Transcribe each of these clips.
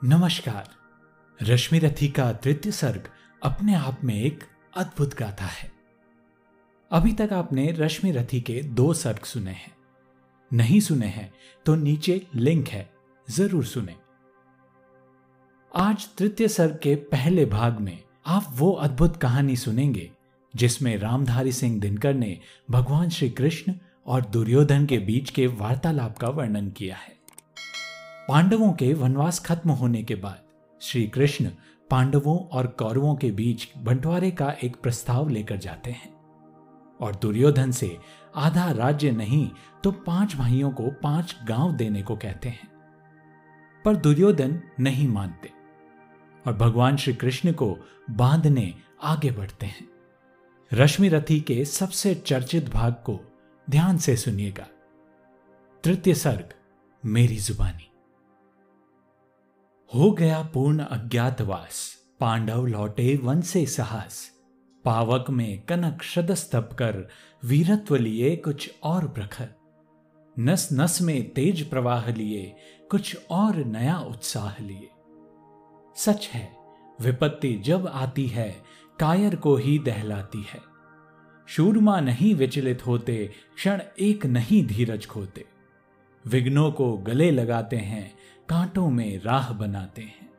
नमस्कार। रश्मि रथी का तृतीय सर्ग अपने आप में एक अद्भुत गाथा है। अभी तक आपने रश्मि रथी के दो सर्ग सुने हैं। नहीं सुने हैं तो नीचे लिंक है, ज़रूर सुने। आज तृतीय सर्ग के पहले भाग में आप वो अद्भुत कहानी सुनेंगे, जिसमें रामधारी सिंह दिनकर ने भगवान श्री कृष्ण और दुर्योधन के बीच के वार्तालाप का वर्णन किया है। पांडवों के वनवास खत्म होने के बाद श्री कृष्ण पांडवों और कौरवों के बीच बंटवारे का एक प्रस्ताव लेकर जाते हैं। और दुर्योधन से आधा राज्य नहीं तो पाँच भाइयों को पाँच गाँव देने को कहते हैं। पर दुर्योधन नहीं मानते और भगवान श्री कृष्ण को बांधने आगे बढ़ते हैं। रश्मि रथी के सबसे चर्चित भाग को ध्यान से सुनिएगा। तृतीय सर्ग, मेरी जुबानी। हो गया पूर्ण अज्ञातवास। पांडव लौटे वन से साहस। पावक में कनक शदस्तप कर वीरत्व लिए कुछ और प्रखर नस नस में तेज प्रवाह लिए कुछ और नया उत्साह लिए। सच है, विपत्ति जब आती है, कायर को ही दहलाती है। शूरमा नहीं विचलित होते, क्षण एक नहीं धीरज खोते। विघ्नों को गले लगाते हैं कांटों में राह बनाते हैं।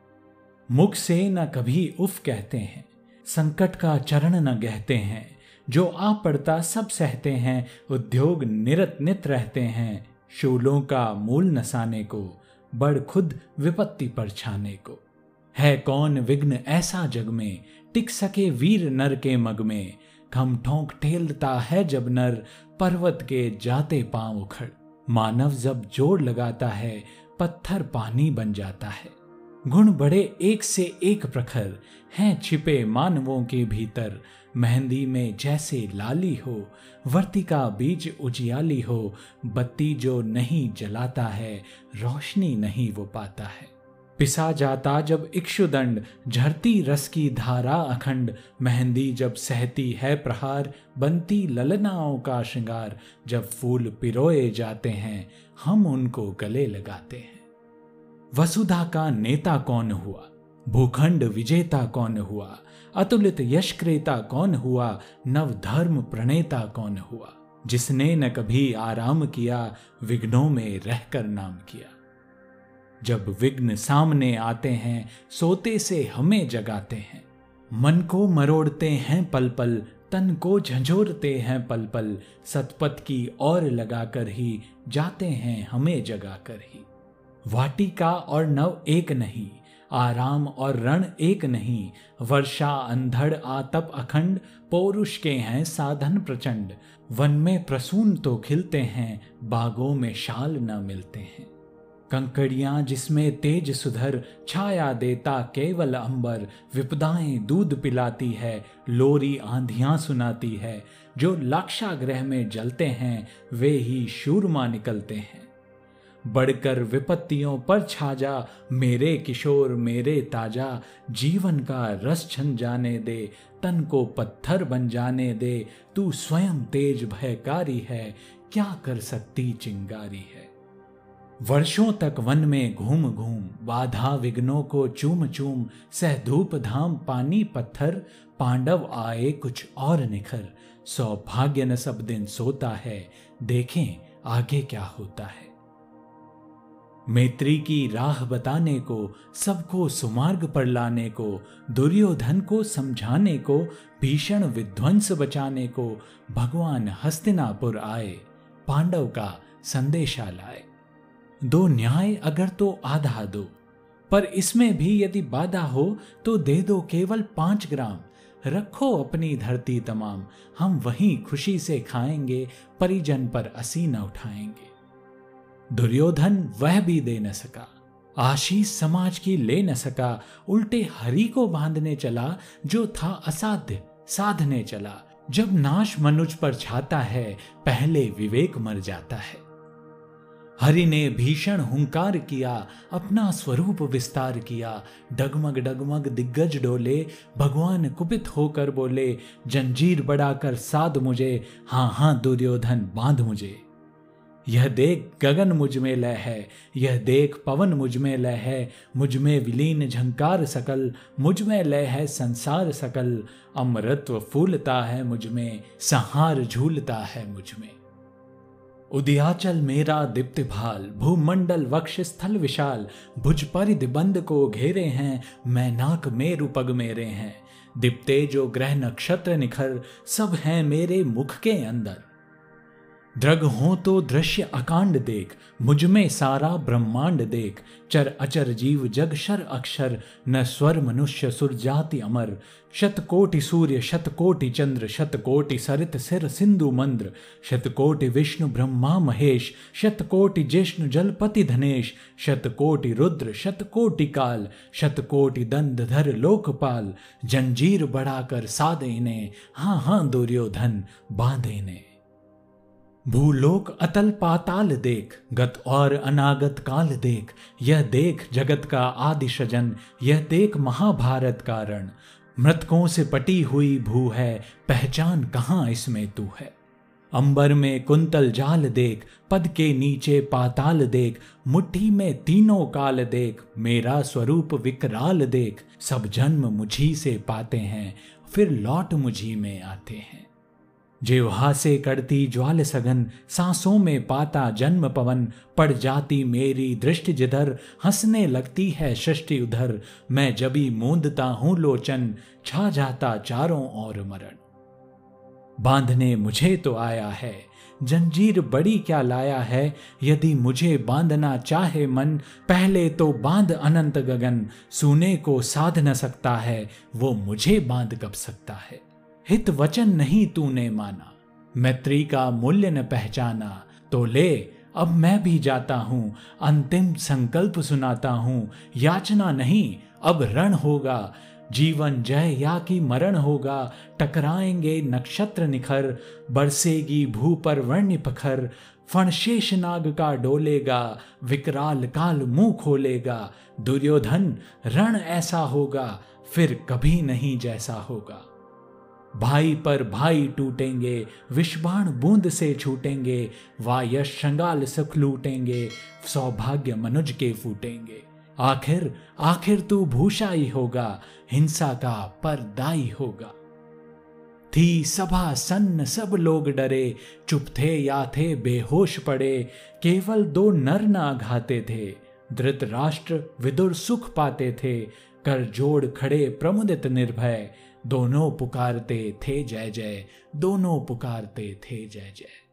मुख से न कभी उफ कहते हैं, संकट का चरण न गहते हैं, जो आ पड़ता सब सहते हैं, उद्योग निरत नित रहते हैं, शूलों का मूल नसाने को, बड़ खुद विपत्ति पर छाने को। है कौन विघ्न ऐसा जग में, टिक सके वीर नर के मग में खम ठोंक ठेलता है जब नर, पर्वत के जाते पाँव उखड़। मानव जब जोड़ लगाता है, पत्थर पानी बन जाता है। गुण बड़े एक से एक प्रखर हैं छिपे मानवों के भीतर। मेहंदी में जैसे लाली हो वर्तिका बीज उजियाली हो, बत्ती जो नहीं जलाता है, रोशनी नहीं वो पाता है। पिसा जाता जब इक्षुदंड झरती रस की धारा अखंड। मेहंदी जब सहती है प्रहार, बनती ललनाओं का श्रृंगार। जब फूल पिरोए जाते हैं, हम उनको गले लगाते हैं। वसुधा का नेता कौन हुआ? भूखंड विजेता कौन हुआ? अतुलित यशक्रेता कौन हुआ? नव धर्म प्रणेता कौन हुआ? जिसने न कभी आराम किया, विघ्नों में रहकर नाम किया। जब विघ्न सामने आते हैं, सोते से हमें जगाते हैं। मन को मरोड़ते हैं पल पल तन को झंझोरते हैं पल पल सतपथ की ओर लगाकर ही जाते हैं हमें जगाकर ही। वाटिका और नव एक नहीं, आराम और रण एक नहीं, वर्षा अंधड़ आतप अखंड, पौरुष के हैं साधन प्रचंड। वन में प्रसून तो खिलते हैं, बागों में शाल न मिलते हैं। कंकड़ियाँ जिसमें तेज सुधर छाया देता केवल अंबर, विपदाएँ दूध पिलाती है, लोरी आंधियाँ सुनाती है। जो लाक्षाग्रह में जलते हैं, वे ही शूरमा निकलते हैं। बढ़कर विपत्तियों पर छा जा मेरे किशोर, मेरे ताज़ा, जीवन का रस छन जाने दे, तन को पत्थर बन जाने दे, तू स्वयं तेज भयकारी है, क्या कर सकती चिंगारी है? वर्षों तक वन में घूम घूम, बाधा विघ्नों को चूम चूम सह धूप धाम, पानी पत्थर, पांडव आए कुछ और निखर। सौभाग्य न सब दिन सोता है, देखें आगे क्या होता है। मैत्री की राह बताने को, सबको सुमार्ग पर लाने को, दुर्योधन को समझाने को, भीषण विध्वंस बचाने को, भगवान हस्तिनापुर आए, पांडव का संदेशा लाए। दो न्याय अगर तो आधा दो, पर इसमें भी यदि बाधा हो तो दे दो केवल पाँच ग्राम। रखो अपनी धरती तमाम, हम वहीं खुशी से खाएँगे, परिजन पर असी न उठाएँगे। दुर्योधन वह भी दे न सका, आशीष समाज की ले न सका, उल्टे हरि को बांधने चला, जो था असाध्य, साधने चला। जब नाश मनुज पर छाता है, पहले विवेक मर जाता है। हरि ने भीषण हुंकार किया, अपना स्वरूप विस्तार किया। डगमग डगमग दिग्गज डोले, भगवान कुपित होकर बोले, जंजीर बढ़ाकर साध मुझे, हाँ हाँ दुर्योधन बाँध मुझे। यह देख गगन मुझमें लय है, यह देख पवन मुझमें लय है, मुझमें विलीन झंकार सकल, मुझमें लय है संसार सकल। अमृत्व फूलता है मुझमें, संहार झूलता है मुझमें। उदयाचल मेरा दीप्त भाल, भूमंडल वक्ष स्थल विशाल, भुज पर दिबंद को घेरे हैं, मैं नाक मेरु पग मेरे हैं। दिप्ते जो ग्रह नक्षत्र निखर, सब हैं मेरे मुख के अंदर। द्रग हो तो दृश्य अकांड देख, मुझमें सारा ब्रह्मांड देख। चर अचर जीव जग शर अक्षर, न स्वर मनुष्य सुर जाति अमर। शतकोटि सूर्य, शतकोटि चंद्र, शतकोटि सरित सिर सिंधु मंद्र। शतकोटि विष्णु ब्रह्मा महेश, शतकोटि जिष्णु जलपति धनेश। शतकोटि रुद्र, शतकोटि काल, शतकोटि दंड धर लोकपाल। जंजीर बढ़ाकर सादे ने हाँ हाँ दुर्योधन बांधे ने। भूलोक अतल पाताल देख, गत और अनागत काल देख। यह देख जगत का आदि सजन यह देख महाभारत का रण। मृतकों से पटी हुई भू है, पहचान कहाँ इसमें तू है? अंबर में कुंतल जाल देख, पद के नीचे पाताल देख। मुट्ठी में तीनों काल देख, मेरा स्वरूप विकराल देख। सब जन्म मुझी से पाते हैं, फिर लौट मुझी में आते हैं। जिह्वा से करती ज्वाल सघन, सांसों में पाता जन्म पवन। पड़ जाती मेरी दृष्टि जिधर, हंसने लगती है सृष्टि उधर। मैं जबी मूंदता हूँ लोचन, छा जाता चारों और मरण। बांधने मुझे तो आया है, जंजीर बड़ी क्या लाया है। यदि मुझे बांधना चाहे मन, पहले तो बाँध अनंत गगन। सुने को साध न सकता है, वो मुझे बाँध कब सकता है? हित वचन नहीं तूने माना। मैत्री का मूल्य न पहचाना तो ले, अब मैं भी जाता हूँ, अंतिम संकल्प सुनाता हूँ। याचना नहीं, अब रण होगा। जीवन जय या कि मरण होगा, टकराएँगे नक्षत्र निखर, बरसेगी भू पर वर्ण पखर। फणशेष नाग का डोलेगा, विकराल काल मुँह खोलेगा। दुर्योधन, रण ऐसा होगा, फिर कभी नहीं जैसा होगा। भाई पर भाई टूटेंगे, विषबाण बूंद से छूटेंगे वायश शंगाल सुख लूटेंगे, सौभाग्य मनुज के फूटेंगे। आखिर आखिर तू भूषा ही होगा, हिंसा का परदाई होगा। थी सभा सन्न, सब लोग डरे, चुप थे या थे बेहोश पड़े, केवल दो नर ना घाते थे, धृतराष्ट्र विदुर सुख पाते थे, कर जोड़ खड़े प्रमुदित निर्भय दोनों पुकारते थे जय जय दोनों पुकारते थे जय जय।